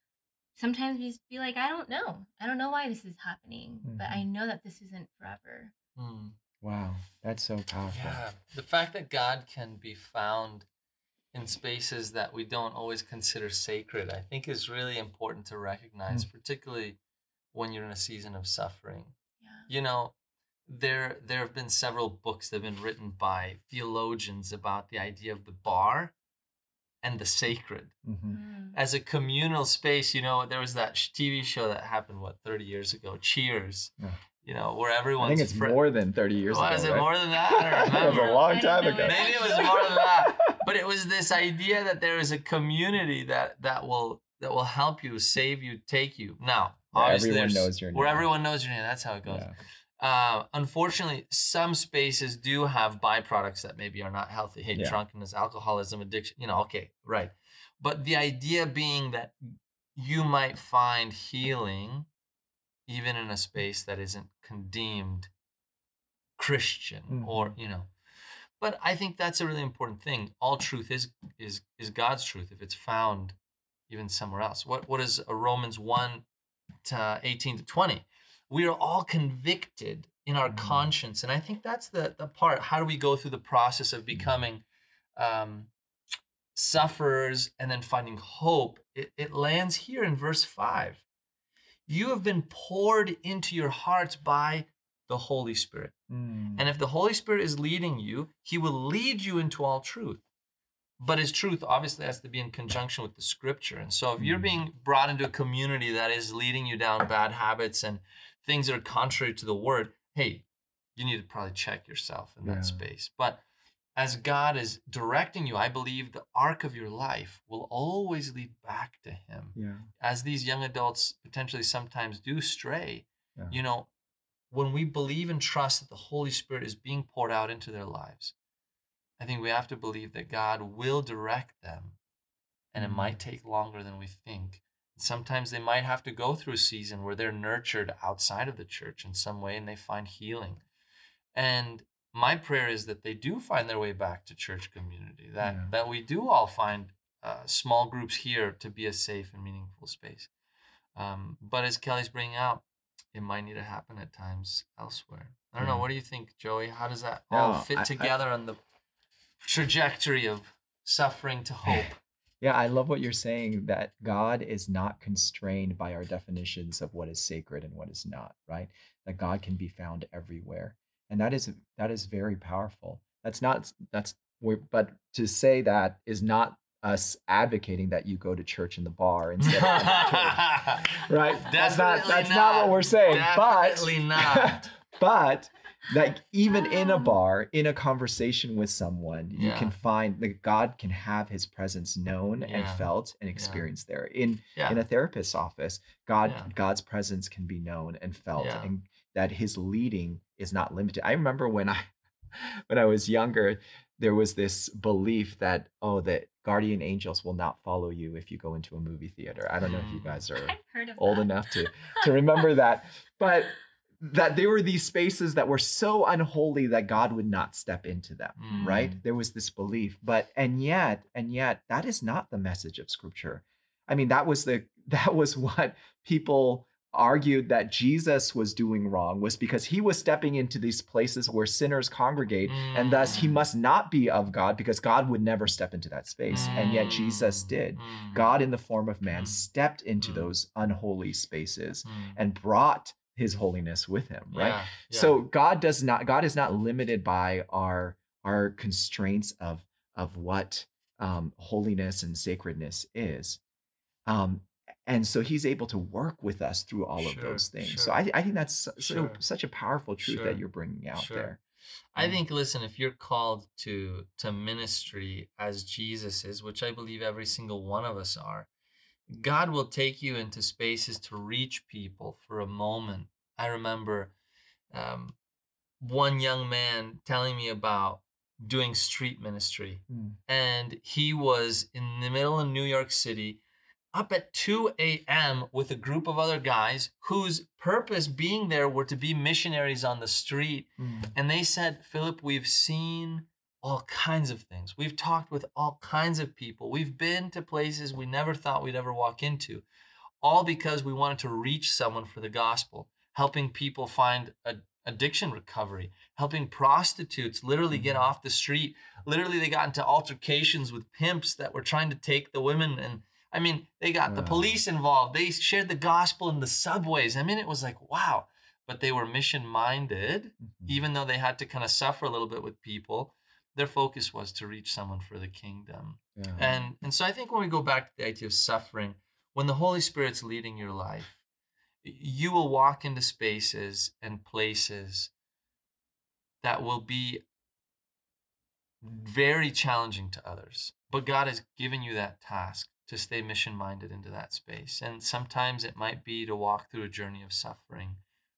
sometimes we just be like, I don't know. I don't know why this is happening, but I know that this isn't forever. Mm. Wow, that's so powerful. Yeah, the fact that God can be found in spaces that we don't always consider sacred, I think, is really important to recognize, particularly when you're in a season of suffering. Yeah. You know, there there have been several books that have been written by theologians about the idea of the bar and the sacred Mhm. Mm. as a communal space. You know, there was that sh- TV show that happened what 30 years ago, Cheers. Yeah. You know, where everyone. I think it's fri- more than 30 years Was ago. it right? more than that? I don't it was a long time ago. Maybe it was more than that. But it was this idea that there is a community that that will that will help you, save you, take you. Now, Where obviously, everyone there's- knows your Where name. everyone knows your name. That's how it goes. Yeah. Uh, unfortunately, some spaces do have byproducts that maybe are not healthy. Hey, Yeah. drunkenness, alcoholism, addiction. You know, okay, right. But the idea being that you might find healing even in a space that isn't condemned Christian Mhm. or you know. But I think that's a really important thing. All truth is is is God's truth if it's found even somewhere else. What what is a Romans 1 to 18 to 20? We are all convicted in our Mm. conscience. And I think that's the the part. How do we go through the process of becoming um, sufferers and then finding hope? It, it lands here in verse five. You have been poured into your hearts by the Holy Spirit. Mm. And if the Holy Spirit is leading you, He will lead you into all truth. But His truth obviously has to be in conjunction with the Scripture. And so if you're Mm. being brought into a community that is leading you down bad habits and things that are contrary to the Word, hey, you need to probably check yourself in that Yeah. space. But as God is directing you, I believe the arc of your life will always lead back to Him yeah. as these young adults potentially sometimes do stray, Yeah. you know, when we believe and trust that the Holy Spirit is being poured out into their lives, I think we have to believe that God will direct them. And it Mm. might take longer than we think. Sometimes they might have to go through a season where they're nurtured outside of the church in some way and they find healing. And my prayer is that they do find their way back to church community, that, Yeah. that we do all find uh, small groups here to be a safe and meaningful space. Um, but as Kelly's bringing out, it might need to happen at times elsewhere. I don't know. What do you think, Joey? How does that all fit I- I- together on the trajectory of suffering to hope? Yeah, I love what you're saying that God is not constrained by our definitions of what is sacred and what is not, right? That God can be found everywhere. And that is that is very powerful. That's not that's we're, but to say that is not us advocating that you go to church in the bar instead of church, right? That's not Definitely that's not what we're saying. Definitely but not. but like even in a ah. bar in a conversation with someone you can find that god can have his presence known and felt and experienced there in Yeah. in a therapist's office god Yeah. god's presence can be known and felt Yeah. and that his leading is not limited i remember when i when i was younger there was this belief that oh that guardian angels will not follow you if you go into a movie theater i don't know if you guys are I've heard of old that. enough to to remember that but that there were these spaces that were so unholy that god would not step into them right Mm. there was this belief but and yet and yet that is not the message of scripture i mean that was the that was what people argued that jesus was doing wrong was because he was stepping into these places where sinners congregate and thus he Mm. must not be of god because god would never step into that space and yet jesus Mm. did Mm. God, in the form of man, Mm. stepped into Mm. those unholy spaces Mm. and brought his holiness with him, right? Yeah, yeah. So God does not God is not limited by our our constraints of of what um, holiness and sacredness is. Um, and so he's able to work with us through all of those things. sure. So I, I think that's so, Sure. such a powerful truth Sure, that you're bringing out sure. there. I Mm. think listen, if you're called to to ministry as Jesus is, which I believe every single one of us are, God will take you into spaces to reach people for a moment. I remember um, one young man telling me about doing street ministry, Mm. and he was in the middle of New York City up at 2 a.m. with a group of other guys whose purpose being there were to be missionaries on the street Mm. and they said, Philip, we've seen all kinds of things. We've talked with all kinds of people. We've been to places we never thought we'd ever walk into, all because we wanted to reach someone for the gospel, helping people find a, addiction recovery, helping prostitutes literally get Mhm. off the street. Literally, they got into altercations with pimps that were trying to take the women. And I mean, they got the police involved. They shared the gospel in the subways. I mean, it was like, wow. But they were mission minded Mhm. even though they had to kind of suffer a little bit with people, their focus was to reach someone for the kingdom. Yeah. And and so I think when we go back to the idea of suffering, when the Holy Spirit's leading your life, you will walk into spaces and places that will be very challenging to others. But God has given you that task to stay mission minded into that space. And sometimes it might be to walk through a journey of suffering.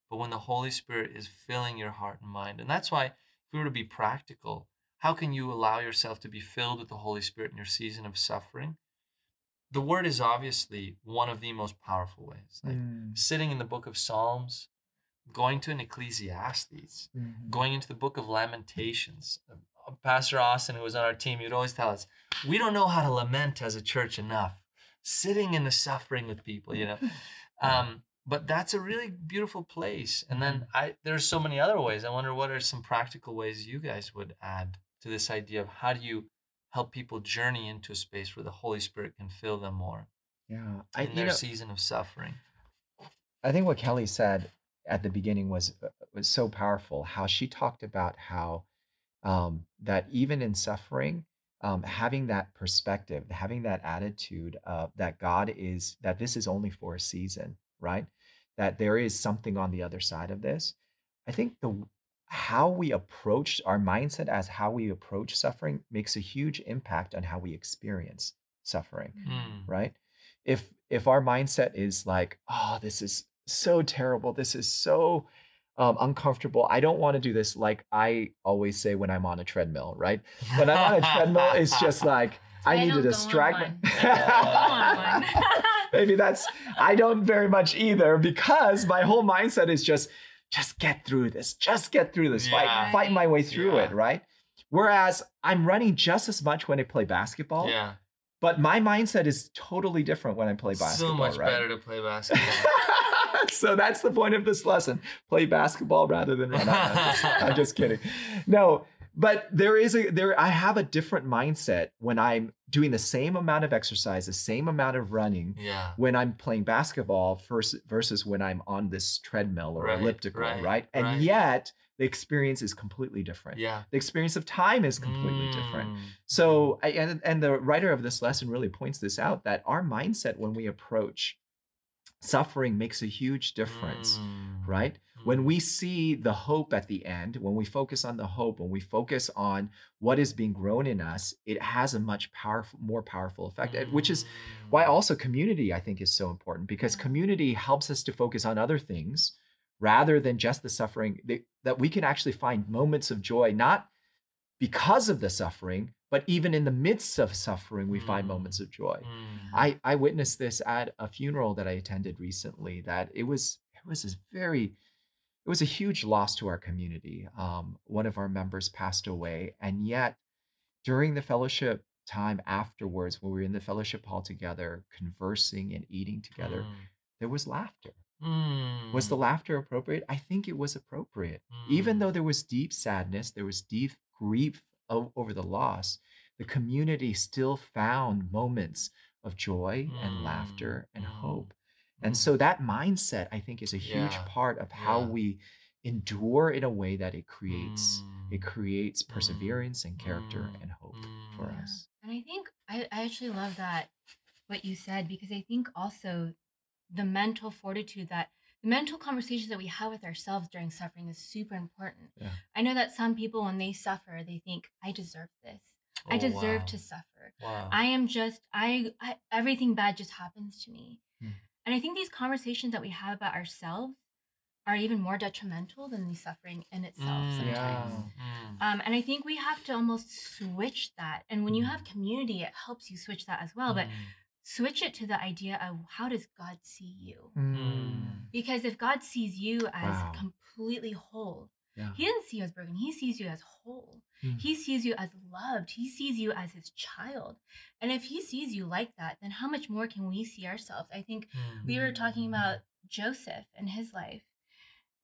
But when the Holy Spirit is filling your heart and mind, and that's why, if we were to be practical, how can you allow yourself to be filled with the Holy Spirit in your season of suffering? The word is obviously one of the most powerful ways. Like Mm. sitting in the book of Psalms, going to an Ecclesiastes, Mhm. going into the book of Lamentations. Uh, Pastor Austin, who was on our team, he would always tell us, we don't know how to lament as a church enough. Sitting in the suffering with people, you know. Um, but that's a really beautiful place. And then Mm-hmm. I there's so many other ways. I wonder what are some practical ways you guys would add to this idea of how do you help people journey into a space where the Holy Spirit can fill them more Yeah. I, in their know, season of suffering. I think what Kelly said at the beginning was uh, was so powerful. How she talked about how um, that even in suffering, um, having that perspective, having that attitude of that God is that this is only for a season, right? That there is something on the other side of this. I think the how we approach our mindset as how we approach suffering makes a huge impact on how we experience suffering Mm. right? If if our mindset is like oh this is so terrible. This is so um, uncomfortable. I don't want to do this like i always say when i'm on a treadmill right? When i'm on a treadmill it's just like i, I need to don't on distract one. my on maybe that's i don't very much either because my whole mindset is just just get through this just get through this Yeah. fight fight my way through it right whereas i'm running just as much when i play basketball yeah. but my mindset is totally different when I play basketball. so much right? better to play basketball. so that's the point of this lesson: play basketball rather than run. out. I'm just, I'm just kidding. No, but there is a there. I have a different mindset when I'm doing the same amount of exercise, the same amount of running. yeah. When I'm playing basketball versus, versus when I'm on this treadmill or Right, elliptical, right? right, And right. yet the experience is completely different. Yeah. The experience of time is completely different. Mm. So, I, and and the writer of this lesson really points this out that our mindset when we approach suffering makes a huge difference, Mm. right? When Mm. we see the hope at the end, when we focus on the hope, when we focus on what is being grown in us, it has a much powerful, more powerful effect. and Which is why Mm. also community I think is so important because community helps us to focus on other things rather than just the suffering. That, that we can actually find moments of joy, not because of the suffering, but even in the midst of suffering, we find Mm. moments of joy. Mm. I I witnessed this at a funeral that I attended recently. That it was it was a very it was a huge loss to our community. Um, one of our members passed away, and yet during the fellowship time afterwards, when we were in the fellowship hall together, conversing and eating together, Mm. there was laughter. Mm. Was the laughter appropriate? I think it was appropriate. Even Mm. though there was deep sadness, there was deep grief o- over the loss, the community still found moments of joy and Mm, laughter and mm, hope. And mm. so that mindset, I think, is a huge Yeah, part of how yeah. we endure in a way that it creates it Mm. creates perseverance and character Mm, and hope for mm. us. And I think I, I actually love that what you said because I think also the mental fortitude that the mental conversations that we have with ourselves during suffering is super important. Yeah. I know that some people when they suffer, they think, I deserve this. I Oh, deserve wow. to suffer. Wow. I am just I, I everything bad just happens to me. And I think these conversations that we have about ourselves are even more detrimental than the suffering in itself Mm, sometimes. Yeah. mm, Um, and I think we have to almost switch that. And when you have Mm. community, it helps you switch that as well. But mm, switch it to the idea of how does God see you? Mm. Because if God sees you as Wow. completely whole, Yeah. He doesn't see you as broken. He sees you as whole. Mm. He sees you as loved. He sees you as His child. And if He sees you like that, then how much more can we see ourselves? I think mm. we were talking about Joseph and his life.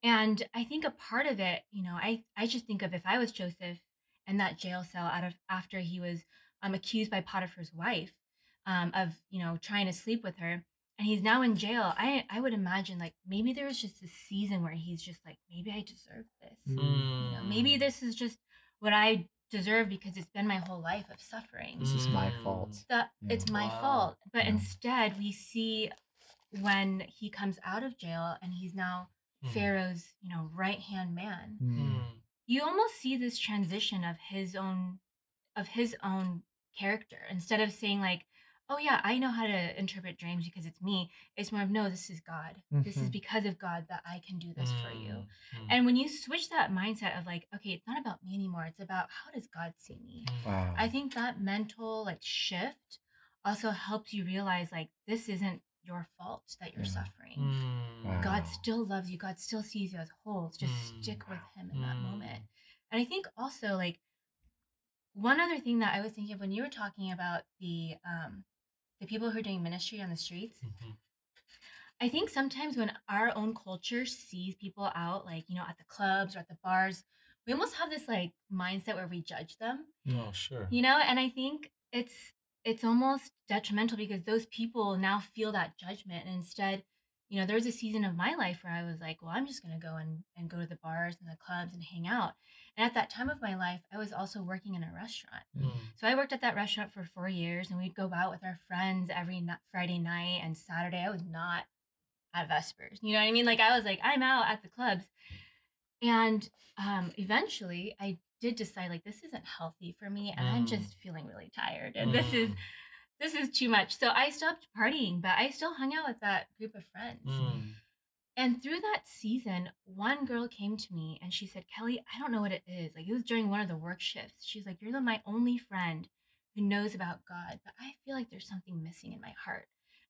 And I think a part of it, you know, I, I just think of if I was Joseph in that jail cell out of after he was um, accused by Potiphar's wife um, of, you know, trying to sleep with her. And he's now in jail. I I would imagine like maybe there was just a season where he's just like, maybe I deserve this. Mm. You know, maybe Mm. this is just what I deserve because it's been my whole life of suffering This is my Mm. fault. that Yeah. it's my Wow. fault. But Yeah. instead, we see when he comes out of jail and he's now Mm. Pharaoh's, you know, right hand man. Mm. Mm. You almost see this transition of his own, of his own character. Instead of saying like, "Oh yeah, I know how to interpret dreams because it's me," it's more of, "No, this is God. This is Mhm. because of God that I can do this for you." Mm, mm, And when you switch that mindset of like, "Okay, it's not about me anymore. It's about how does God see me." mm. Wow. I think that mental like shift also helps you realize like this isn't your fault that you're Yeah. suffering. Mm. Wow. God still loves you. God still sees you as whole. Just stick with him in that Mm. moment. And I think also like one other thing that I was thinking of when you were talking about the um the people who are doing ministry on the streets, Mhm. I think sometimes when our own culture sees people out, like, you know, at the clubs or at the bars, we almost have this like mindset where we judge them, No, sure. you know? And I think it's it's almost detrimental because those people now feel that judgment. And instead, you know, there was a season of my life where I was like, well, I'm just gonna go and, and go to the bars and the clubs and hang out. And at that time of my life, I was also working in a restaurant. Mm. So I worked at that restaurant for four years, and we'd go out with our friends every Friday night and Saturday. I was not at Vespers. You know what I mean? Like I was like, I'm out at the clubs. And um, eventually, I did decide like this isn't healthy for me, and I'm Mm. just feeling really tired, and this is Mm. this is too much. So I stopped partying, but I still hung out with that group of friends. And through that season, one girl came to me and she said, Kelly, I don't know what it is. Like it was during one of the work shifts. She's like, You're the, my only friend who knows about God, but I feel like there's something missing in my heart.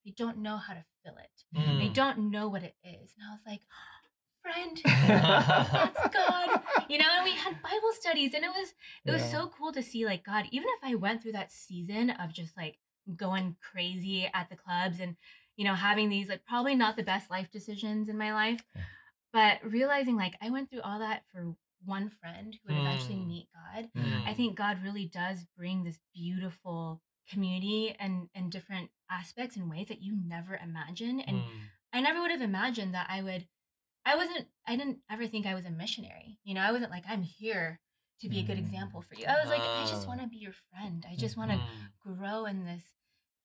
I don't know how to fill it. I Mm. don't know what it is. And I was like, Friend, that's God. You know, and we had Bible studies and it was it was Yeah. so cool to see like God, even if I went through that season of just like going crazy at the clubs and you know having these like probably not the best life decisions in my life Yeah. but realizing like I went through all that for one friend who would eventually Mm. meet God Mm. I think God really does bring this beautiful community and and different aspects and ways that you never imagine and Mm. I never would have imagined that I would I wasn't I didn't ever think I was a missionary. You know, I wasn't like I'm here to be a good Mm. example for you. I was like I just Ah. want to be your friend. I just want to Mm. grow in this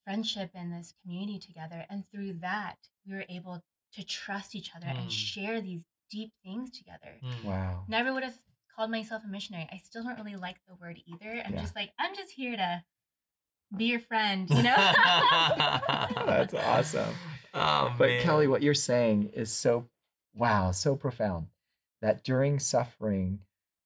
friendship and this community together and through that we were able to trust each other and Mm. share these deep things together. Mm. Wow. Never would have called myself a missionary. I still don't really like the word either. I'm Yeah. just like I'm just here to be your friend, you know? That's awesome. Oh, But man. Kelly, what you're saying is so wow, so profound that during suffering,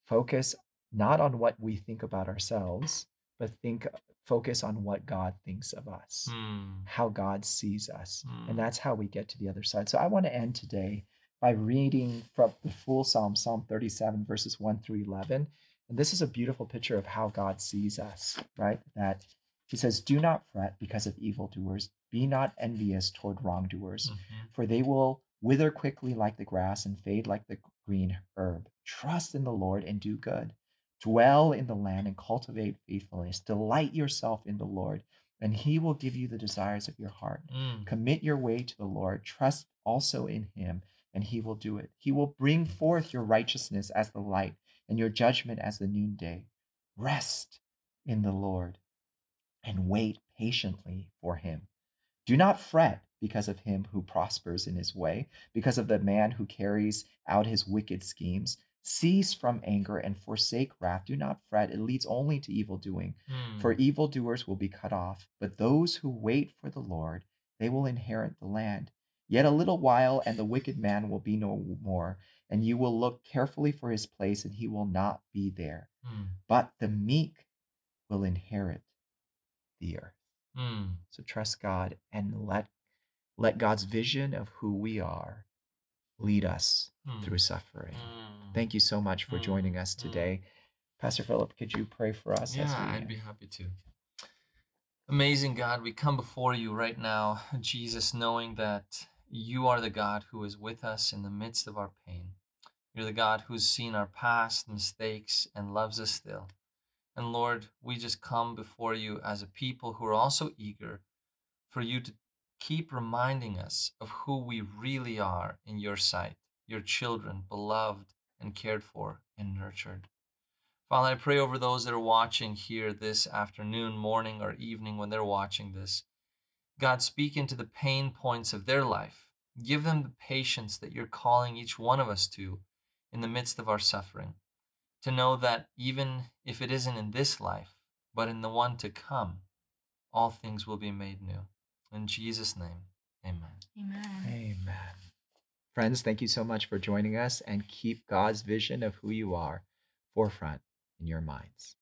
focus not on what we think about ourselves, but think focus on what God thinks of us, Mm. how God sees us. Mm. And that's how we get to the other side. So I want to end today by reading from the full Psalm, Psalm 37, verses 1 through 11. And this is a beautiful picture of how God sees us, right? That he says, Do not fret because of evildoers, be not envious toward wrongdoers Mhm. for they will wither quickly like the grass and fade like the green herb. Trust in the Lord and do good. Dwell in the land and cultivate faithfulness. Delight yourself in the Lord, and he will give you the desires of your heart. Mm. Commit your way to the Lord. Trust also in him, and he will do it. He will bring forth your righteousness as the light and your judgment as the noonday. Rest in the Lord and wait patiently for him. Do not fret because of him who prospers in his way, because of the man who carries out his wicked schemes. Cease from anger and forsake wrath. Do not fret, it leads only to evil doing. Mm. For evildoers will be cut off, but those who wait for the Lord, they will inherit the land. Yet a little while, and the wicked man will be no more, and you will look carefully for his place, and he will not be there. Mm. But the meek will inherit the earth. Mm. So trust God and let let God's vision of who we are lead us Mm. through suffering. Mm. Thank you so much for Mm, joining us mm. today. Pastor Philip, could you pray for us? Yeah, I'd be happy to. Amazing God, we come before you right now, Jesus, knowing that you are the God who is with us in the midst of our pain. You're the God who's seen our past mistakes and loves us still. And Lord, we just come before you as a people who are also eager for you to keep reminding us of who we really are in your sight, your children, beloved and cared for and nurtured. Father, I pray over those that are watching here this afternoon, morning, or evening when they're watching this. God, speak into the pain points of their life. Give them the patience that you're calling each one of us to in the midst of our suffering. To know that even if it isn't in this life, but in the one to come, all things will be made new. In Jesus' name, amen. Amen. Amen. Friends, thank you so much for joining us and keep God's vision of who you are forefront in your minds.